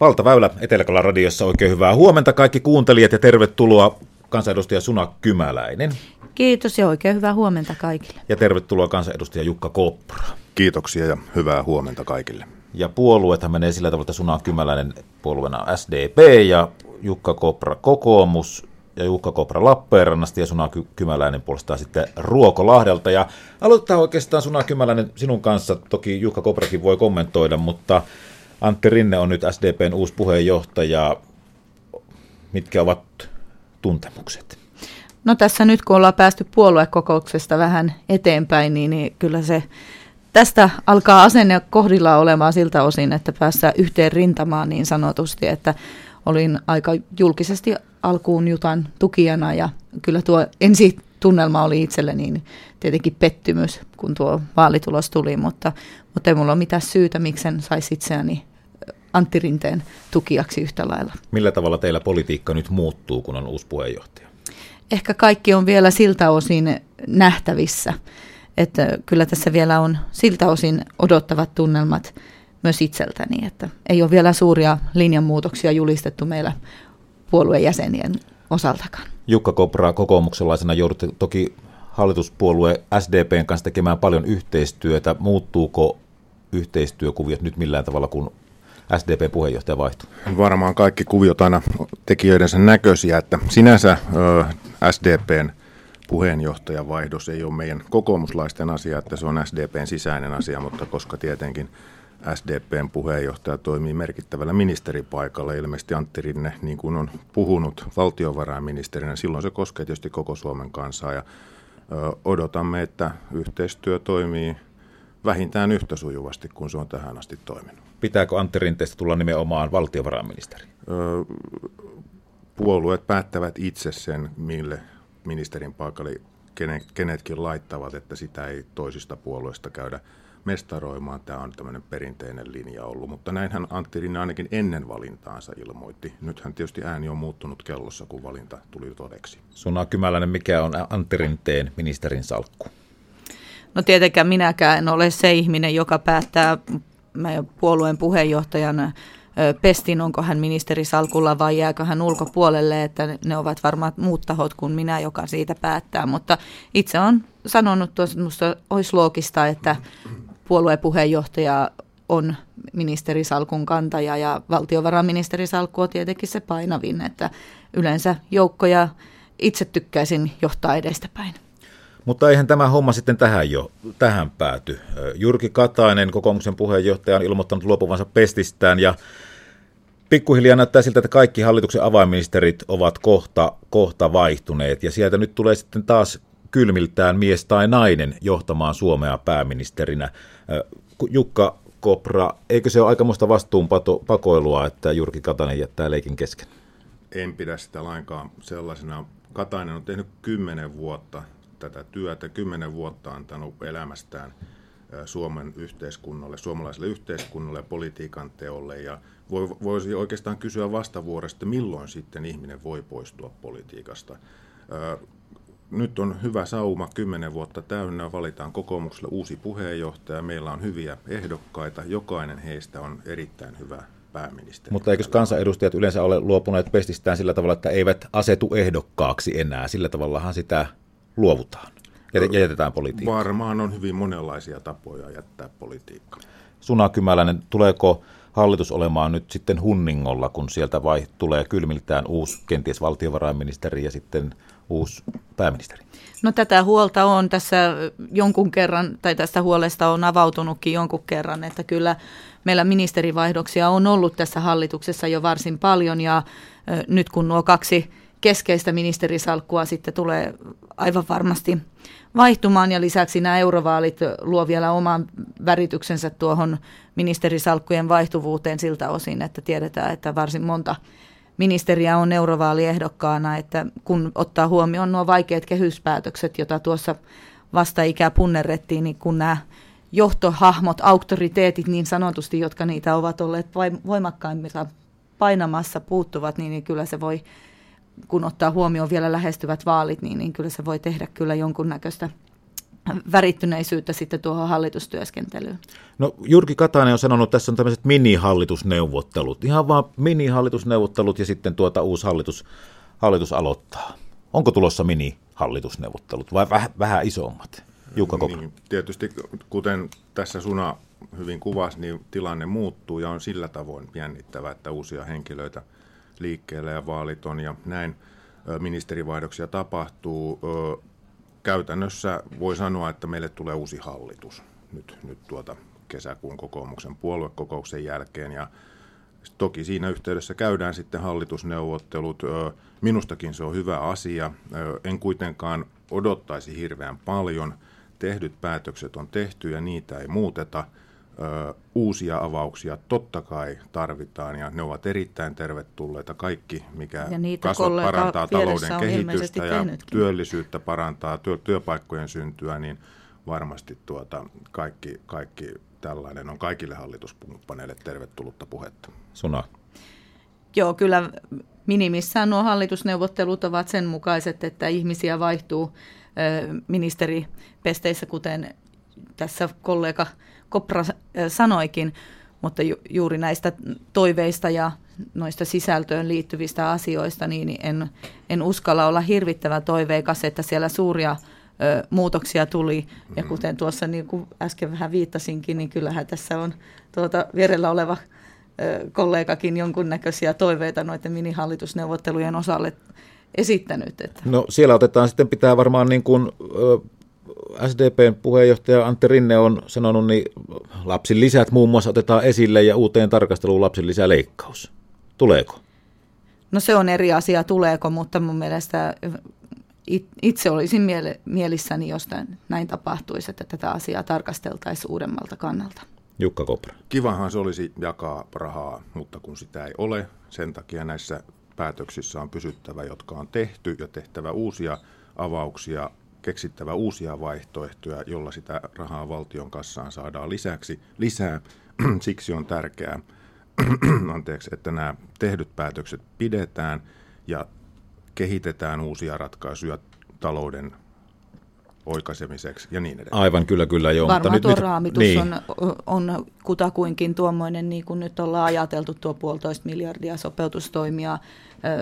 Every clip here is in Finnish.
Valtaväylä etelä radiossa oikein hyvää huomenta kaikki kuuntelijat ja tervetuloa kansanedustaja Suna Kymäläinen. Kiitos ja oikein hyvää huomenta kaikille. Ja tervetuloa kansanedustaja Jukka Kopra. Kiitoksia ja hyvää huomenta kaikille. Ja puolueethan menee sillä tavalla, että Suna Kymäläinen puolueena SDP ja Jukka Kopra kokoomus ja Jukka Kopra Lappeenrannasta ja Suna Kymäläinen puolestaan sitten Ruokolahdelta. Ja aloitetaan oikeastaan Suna Kymäläinen sinun kanssa. Toki Jukka Koprakin voi kommentoida, mutta Antti Rinne on nyt SDPn uusi puheenjohtaja. Mitkä ovat tuntemukset? No tässä nyt kun ollaan päästy puoluekokouksesta vähän eteenpäin, niin, niin kyllä se tästä alkaa asenne kohdilla olemaan siltä osin, että päässä yhteen rintamaan niin sanotusti, että olin aika julkisesti alkuun Jutan tukijana ja kyllä tuo ensi tunnelma oli itselleni niin tietenkin pettymys, kun tuo vaalitulos tuli, mutta, mutta ei mulla ole mitään syytä, miksen saisi itseäni Antti Rinteen tukijaksi yhtä lailla. Millä tavalla teillä politiikka nyt muuttuu, kun on uusi puheenjohtaja? Ehkä kaikki on vielä siltä osin nähtävissä, että kyllä tässä vielä on siltä osin odottavat tunnelmat myös itseltäni, että ei ole vielä suuria linjanmuutoksia julistettu meillä puolueen jäsenien osaltakaan. Jukka Kopra, kokoomukselaisena joudutte toki hallituspuolue SDPn kanssa tekemään paljon yhteistyötä. Muuttuuko yhteistyökuviot nyt millään tavalla, kun SDP-puheenjohtaja vaihtuu? Varmaan kaikki kuviot aina tekijöidensä näköisiä, että sinänsä ö, SDPn puheenjohtajan vaihdos ei ole meidän kokoomuslaisten asia, että se on SDPn sisäinen asia, mutta koska tietenkin SDPn puheenjohtaja toimii merkittävällä ministeripaikalla, ilmeisesti Antti Rinne, niin kuin on puhunut valtiovarainministerinä, silloin se koskee tietysti koko Suomen kansaa ja ö, odotamme, että yhteistyö toimii vähintään yhtä sujuvasti kuin se on tähän asti toiminut. Pitääkö Antti Rinteestä tulla nimenomaan valtiovarainministeri? Öö, puolueet päättävät itse sen, mille ministerin paikalle kenetkin laittavat, että sitä ei toisista puolueista käydä mestaroimaan. Tämä on tämmöinen perinteinen linja ollut, mutta näinhän Antti Rinne ainakin ennen valintaansa ilmoitti. Nythän tietysti ääni on muuttunut kellossa, kun valinta tuli todeksi. Suna Kymäläinen, mikä on Antti Rinteen ministerin salkku? No tietenkään minäkään en ole se ihminen, joka päättää puolueen puheenjohtajana pestin, onko hän ministerisalkulla vai jääkö hän ulkopuolelle, että ne ovat varmaan muut tahot kuin minä, joka siitä päättää. Mutta itse on sanonut että minusta olisi loogista, että puolueen puheenjohtaja on ministerisalkun kantaja ja valtiovarainministerisalkku on tietenkin se painavin, että yleensä joukkoja itse tykkäisin johtaa edestäpäin. Mutta eihän tämä homma sitten tähän jo tähän pääty. Jyrki Katainen, kokoomuksen puheenjohtaja, on ilmoittanut luopuvansa pestistään ja pikkuhiljaa näyttää siltä, että kaikki hallituksen avainministerit ovat kohta, kohta vaihtuneet ja sieltä nyt tulee sitten taas kylmiltään mies tai nainen johtamaan Suomea pääministerinä. Jukka Kopra, eikö se ole aikamoista vastuunpakoilua, että Jyrki Katainen jättää leikin kesken? En pidä sitä lainkaan sellaisena. Katainen on tehnyt kymmenen vuotta tätä työtä, kymmenen vuotta antanut elämästään Suomen yhteiskunnalle, suomalaiselle yhteiskunnalle ja politiikan teolle. Ja voisi oikeastaan kysyä vastavuoresta, milloin sitten ihminen voi poistua politiikasta. Nyt on hyvä sauma, kymmenen vuotta täynnä, valitaan kokoomukselle uusi puheenjohtaja, meillä on hyviä ehdokkaita, jokainen heistä on erittäin hyvä pääministeri. Mutta eikö kansanedustajat yleensä ole luopuneet pestistään sillä tavalla, että eivät asetu ehdokkaaksi enää? Sillä tavallahan sitä luovutaan ja jätetään politiikka? Varmaan on hyvin monenlaisia tapoja jättää politiikka. Suna Kymäläinen, tuleeko hallitus olemaan nyt sitten hunningolla, kun sieltä vai tulee kylmiltään uusi kenties valtiovarainministeri ja sitten uusi pääministeri? No tätä huolta on tässä jonkun kerran, tai tästä huolesta on avautunutkin jonkun kerran, että kyllä meillä ministerivaihdoksia on ollut tässä hallituksessa jo varsin paljon ja nyt kun nuo kaksi keskeistä ministerisalkkua sitten tulee aivan varmasti vaihtumaan. Ja lisäksi nämä eurovaalit luo vielä oman värityksensä tuohon ministerisalkkujen vaihtuvuuteen siltä osin, että tiedetään, että varsin monta ministeriä on eurovaaliehdokkaana, että kun ottaa huomioon nuo vaikeat kehyspäätökset, joita tuossa vasta ikää punnerrettiin, niin kun nämä johtohahmot, auktoriteetit niin sanotusti, jotka niitä ovat olleet voimakkaimmilta painamassa, puuttuvat, niin kyllä se voi kun ottaa huomioon vielä lähestyvät vaalit, niin, niin kyllä se voi tehdä kyllä jonkunnäköistä värittyneisyyttä sitten tuohon hallitustyöskentelyyn. No Jyrki Katainen on sanonut, että tässä on tämmöiset mini-hallitusneuvottelut, ihan vaan mini-hallitusneuvottelut ja sitten tuota uusi hallitus, hallitus aloittaa. Onko tulossa mini-hallitusneuvottelut vai vähän, vähän isommat? Jukka Niin, tietysti kuten tässä Suna hyvin kuvasi, niin tilanne muuttuu ja on sillä tavoin jännittävä, että uusia henkilöitä liikkeelle ja vaalit on ja näin ministerivaihdoksia tapahtuu. Käytännössä voi sanoa, että meille tulee uusi hallitus nyt, nyt tuota kesäkuun kokoomuksen puoluekokouksen jälkeen ja Toki siinä yhteydessä käydään sitten hallitusneuvottelut. Minustakin se on hyvä asia. En kuitenkaan odottaisi hirveän paljon. Tehdyt päätökset on tehty ja niitä ei muuteta uusia avauksia totta kai tarvitaan ja ne ovat erittäin tervetulleita. Kaikki, mikä kasvat, parantaa talouden kehitystä ja tehnytkin. työllisyyttä parantaa, työ, työpaikkojen syntyä, niin varmasti tuota, kaikki, kaikki tällainen on kaikille hallituskumppaneille tervetullutta puhetta. Suna. Joo, kyllä minimissään nuo hallitusneuvottelut ovat sen mukaiset, että ihmisiä vaihtuu ministeripesteissä, kuten tässä kollega Kopra sanoikin, mutta ju, juuri näistä toiveista ja noista sisältöön liittyvistä asioista, niin en, en uskalla olla hirvittävän toiveikas, että siellä suuria ö, muutoksia tuli. Ja mm. kuten tuossa niin kuin äsken vähän viittasinkin, niin kyllähän tässä on tuota vierellä oleva ö, kollegakin jonkunnäköisiä toiveita noiden minihallitusneuvottelujen osalle esittänyt. Että. No siellä otetaan sitten, pitää varmaan niin kuin, ö, SDPn puheenjohtaja Antti Rinne on sanonut, niin lapsin lisät muun muassa otetaan esille ja uuteen tarkasteluun lapsin lisäleikkaus. Tuleeko? No se on eri asia, tuleeko, mutta mun mielestä itse olisin mielissäni, jos näin tapahtuisi, että tätä asiaa tarkasteltaisiin uudemmalta kannalta. Jukka Kopra. Kivahan se olisi jakaa rahaa, mutta kun sitä ei ole, sen takia näissä päätöksissä on pysyttävä, jotka on tehty ja tehtävä uusia avauksia keksittävä uusia vaihtoehtoja, jolla sitä rahaa valtion kassaan saadaan lisäksi, lisää. Siksi on tärkeää, anteeksi, että nämä tehdyt päätökset pidetään ja kehitetään uusia ratkaisuja talouden oikaisemiseksi ja niin edelleen. Aivan, kyllä, kyllä, joo. Varmaan mutta tuo nyt, raamitus niin. on, on kutakuinkin tuommoinen, niin kuin nyt ollaan ajateltu, tuo puolitoista miljardia sopeutustoimia,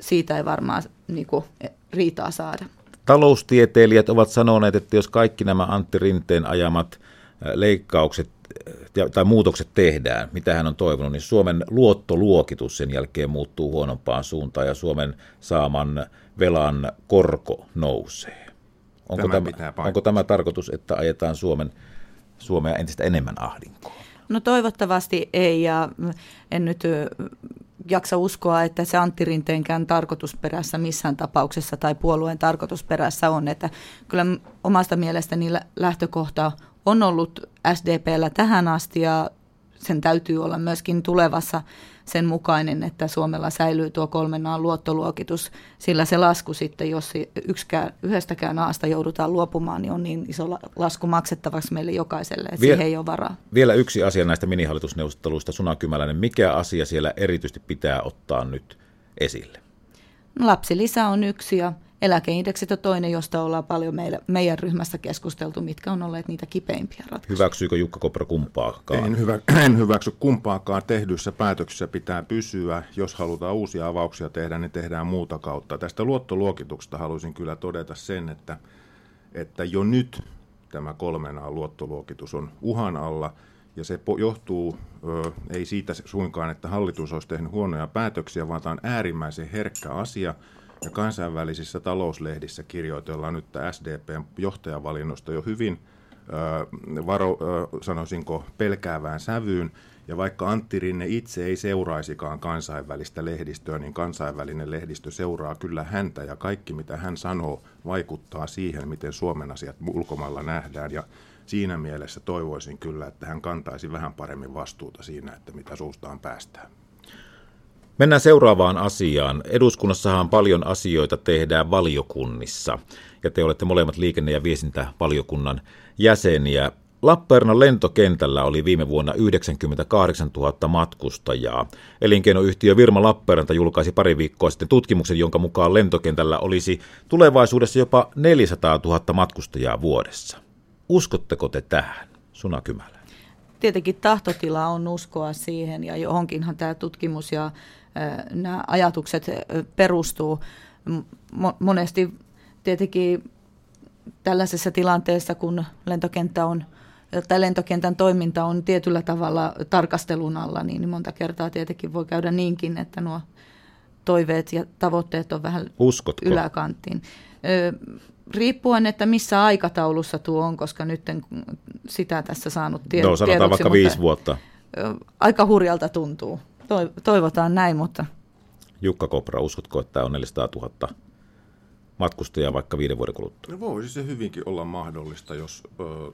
siitä ei varmaan niin kuin, riitaa saada. Taloustieteilijät ovat sanoneet, että jos kaikki nämä Antti Rinteen ajamat leikkaukset tai muutokset tehdään, mitä hän on toivonut, niin Suomen luottoluokitus sen jälkeen muuttuu huonompaan suuntaan ja Suomen saaman velan korko nousee. Onko tämä, tämä, onko tämä tarkoitus, että ajetaan Suomen, Suomea entistä enemmän ahdinkoon? No toivottavasti ei ja en nyt jaksa uskoa, että se Antti Rinteenkään tarkoitusperässä missään tapauksessa tai puolueen tarkoitusperässä on. Että kyllä omasta mielestäni lähtökohta on ollut SDPllä tähän asti ja sen täytyy olla myöskin tulevassa sen mukainen, että Suomella säilyy tuo kolmen luottoluokitus, sillä se lasku sitten, jos yksikään, yhdestäkään aasta joudutaan luopumaan, niin on niin iso lasku maksettavaksi meille jokaiselle, että Vie, siihen ei ole varaa. Vielä yksi asia näistä minihallitusneuvotteluista, Suna Kymäläinen. Mikä asia siellä erityisesti pitää ottaa nyt esille? No, lapsilisä on yksi ja eläkeindeksit on toinen, josta ollaan paljon meillä, meidän ryhmässä keskusteltu, mitkä on olleet niitä kipeimpiä ratkaisuja. Hyväksyykö Jukka Kopra kumpaakaan? En, hyvä, en hyväksy kumpaakaan. Tehdyissä päätöksissä pitää pysyä. Jos halutaan uusia avauksia tehdä, niin tehdään muuta kautta. Tästä luottoluokituksesta haluaisin kyllä todeta sen, että, että jo nyt tämä kolmen luottoluokitus on uhan alla. Ja se johtuu ö, ei siitä suinkaan, että hallitus olisi tehnyt huonoja päätöksiä, vaan tämä on äärimmäisen herkkä asia – ja kansainvälisissä talouslehdissä kirjoitellaan nyt SDPn johtajavalinnosta jo hyvin, varo, sanoisinko, pelkäävään sävyyn. Ja vaikka Antti Rinne itse ei seuraisikaan kansainvälistä lehdistöä, niin kansainvälinen lehdistö seuraa kyllä häntä ja kaikki mitä hän sanoo vaikuttaa siihen, miten Suomen asiat ulkomailla nähdään. Ja siinä mielessä toivoisin kyllä, että hän kantaisi vähän paremmin vastuuta siinä, että mitä suustaan päästään. Mennään seuraavaan asiaan. Eduskunnassahan paljon asioita tehdään valiokunnissa, ja te olette molemmat liikenne- ja viestintävaliokunnan jäseniä. Lappeenrannan lentokentällä oli viime vuonna 98 000 matkustajaa. Elinkeinoyhtiö Virma Lappeenranta julkaisi pari viikkoa sitten tutkimuksen, jonka mukaan lentokentällä olisi tulevaisuudessa jopa 400 000 matkustajaa vuodessa. Uskotteko te tähän, Suna Kymälä? Tietenkin tahtotila on uskoa siihen ja johonkinhan tämä tutkimus ja nämä ajatukset perustuu. Monesti tietenkin tällaisessa tilanteessa, kun lentokenttä on tai lentokentän toiminta on tietyllä tavalla tarkastelun alla, niin monta kertaa tietenkin voi käydä niinkin, että nuo toiveet ja tavoitteet on vähän Uskotko? yläkanttiin. Riippuen, että missä aikataulussa tuo on, koska nyt en sitä tässä saanut tiedä. No sanotaan vaikka viisi vuotta. Aika hurjalta tuntuu. Toivotaan näin, mutta... Jukka Kopra, uskotko, että on 400 000 matkustajaa vaikka viiden vuoden kuluttua? No voisi se hyvinkin olla mahdollista, jos ö,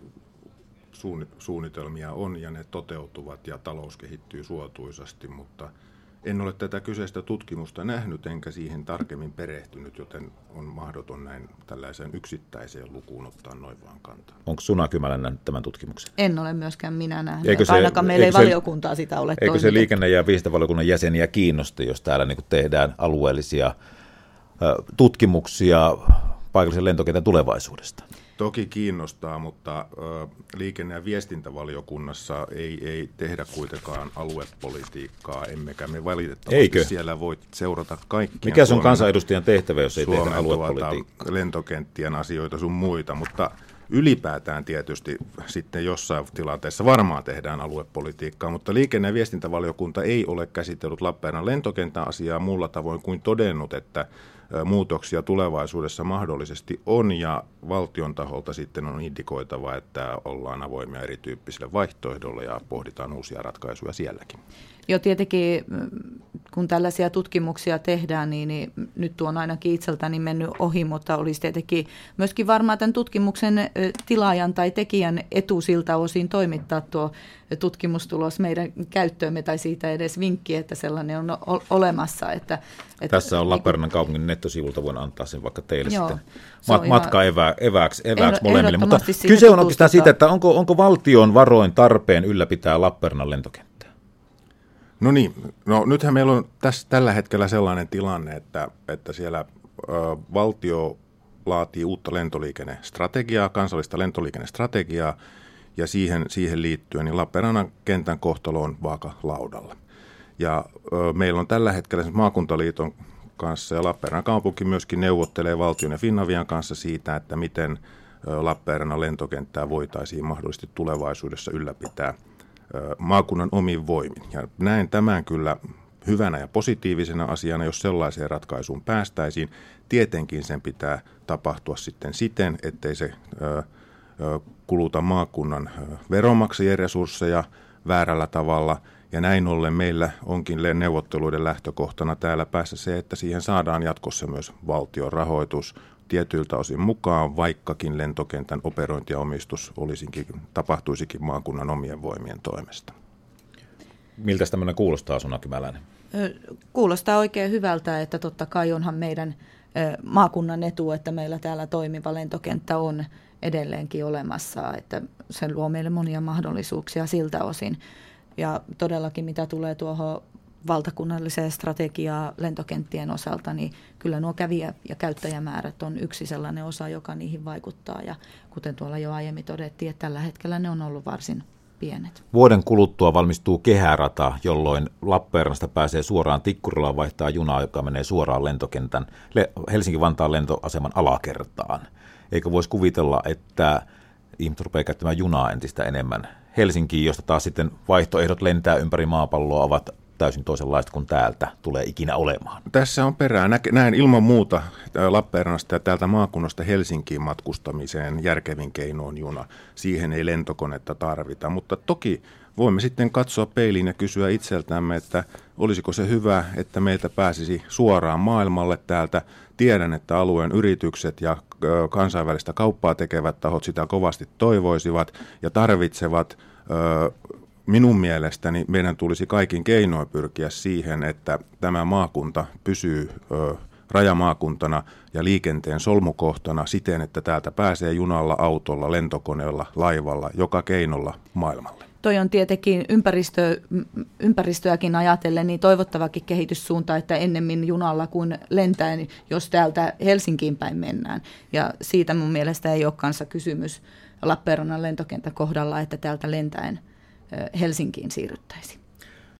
suunnitelmia on ja ne toteutuvat ja talous kehittyy suotuisasti, mutta – en ole tätä kyseistä tutkimusta nähnyt enkä siihen tarkemmin perehtynyt, joten on mahdoton näin tällaiseen yksittäiseen lukuun ottaa noin vaan kantaa. Onko Suna Kymälä nähnyt tämän tutkimuksen? En ole myöskään minä nähnyt. Eikö se, Ainakaan meillä ei se, valiokuntaa sitä ole Eikö se liikenne- ja viestintävaliokunnan jäseniä kiinnosti, jos täällä niin tehdään alueellisia tutkimuksia paikallisen lentokentän tulevaisuudesta? Toki kiinnostaa, mutta liikenne- ja viestintävaliokunnassa ei, ei tehdä kuitenkaan aluepolitiikkaa, emmekä me valitettavasti Eikö? siellä voi seurata kaikkia. Mikä on kansanedustajan tehtävä, jos ei Suomen tehdä tuota aluepolitiikkaa? Tuota, lentokenttien asioita sun muita, mutta ylipäätään tietysti sitten jossain tilanteessa varmaan tehdään aluepolitiikkaa, mutta liikenne- ja viestintävaliokunta ei ole käsitellyt Lappeenrannan lentokentän asiaa muulla tavoin kuin todennut, että muutoksia tulevaisuudessa mahdollisesti on ja valtion taholta sitten on indikoitava, että ollaan avoimia erityyppisille vaihtoehdolle ja pohditaan uusia ratkaisuja sielläkin. Joo, tietenkin mm, kun tällaisia tutkimuksia tehdään, niin, niin nyt tuon ainakin itseltäni mennyt ohi, mutta olisi tietenkin myöskin varmaan tämän tutkimuksen tilaajan tai tekijän etu siltä osin toimittaa tuo tutkimustulos meidän käyttöömme tai siitä edes vinkki, että sellainen on olemassa. Että, että Tässä on Lappeenrannan kaupungin nettosivulta, voin antaa sen vaikka teille joo, sitten mat- matka evä, evääksi, evääksi molemmille. Mutta kyse on oikeastaan siitä, että onko, onko valtion varoin tarpeen ylläpitää Lappeenrannan lentokenttä? No niin, no nythän meillä on tässä, tällä hetkellä sellainen tilanne, että, että siellä ö, valtio laatii uutta lentoliikennestrategiaa, kansallista lentoliikennestrategiaa, ja siihen, siihen liittyen niin Lappeenrannan kentän kohtalo on vaaka laudalla. Ja ö, meillä on tällä hetkellä maakuntaliiton kanssa ja Lappeenrannan kaupunki myöskin neuvottelee valtion ja Finnavian kanssa siitä, että miten Lappeenrannan lentokenttää voitaisiin mahdollisesti tulevaisuudessa ylläpitää – maakunnan omin voimin. Ja näen tämän kyllä hyvänä ja positiivisena asiana, jos sellaiseen ratkaisuun päästäisiin. Tietenkin sen pitää tapahtua sitten siten, ettei se kuluta maakunnan veronmaksajien resursseja väärällä tavalla. Ja näin ollen meillä onkin neuvotteluiden lähtökohtana täällä päässä se, että siihen saadaan jatkossa myös valtion rahoitus tietyiltä osin mukaan, vaikkakin lentokentän operointi ja omistus olisinkin, tapahtuisikin maakunnan omien voimien toimesta. Miltä tämmöinen kuulostaa Suna Kymäläinen? Kuulostaa oikein hyvältä, että totta kai onhan meidän maakunnan etu, että meillä täällä toimiva lentokenttä on edelleenkin olemassa, että se luo meille monia mahdollisuuksia siltä osin. Ja todellakin mitä tulee tuohon valtakunnalliseen strategiaa lentokenttien osalta, niin kyllä nuo kävijä- ja käyttäjämäärät on yksi sellainen osa, joka niihin vaikuttaa. Ja kuten tuolla jo aiemmin todettiin, että tällä hetkellä ne on ollut varsin pienet. Vuoden kuluttua valmistuu kehärata, jolloin Lappeenrannasta pääsee suoraan Tikkurilaan vaihtaa junaa, joka menee suoraan lentokentän, Helsinki-Vantaan lentoaseman alakertaan. Eikö voisi kuvitella, että ihmiset rupeaa käyttämään junaa entistä enemmän Helsinkiin, josta taas sitten vaihtoehdot lentää ympäri maapalloa ovat täysin toisenlaista kuin täältä tulee ikinä olemaan. Tässä on perää. Näin ilman muuta Lappeenrannasta ja täältä maakunnasta Helsinkiin matkustamiseen järkevin keinoin juna. Siihen ei lentokonetta tarvita, mutta toki voimme sitten katsoa peiliin ja kysyä itseltämme, että olisiko se hyvä, että meiltä pääsisi suoraan maailmalle täältä. Tiedän, että alueen yritykset ja kansainvälistä kauppaa tekevät tahot sitä kovasti toivoisivat ja tarvitsevat minun mielestäni meidän tulisi kaikin keinoin pyrkiä siihen, että tämä maakunta pysyy ö, rajamaakuntana ja liikenteen solmukohtana siten, että täältä pääsee junalla, autolla, lentokoneella, laivalla, joka keinolla maailmalle. Toi on tietenkin ympäristö, ympäristöäkin ajatellen niin toivottavakin kehityssuunta, että ennemmin junalla kuin lentäen, jos täältä Helsinkiin päin mennään. Ja siitä mun mielestä ei ole kanssa kysymys Lappeenrannan lentokentän kohdalla, että täältä lentäen Helsinkiin siirryttäisiin.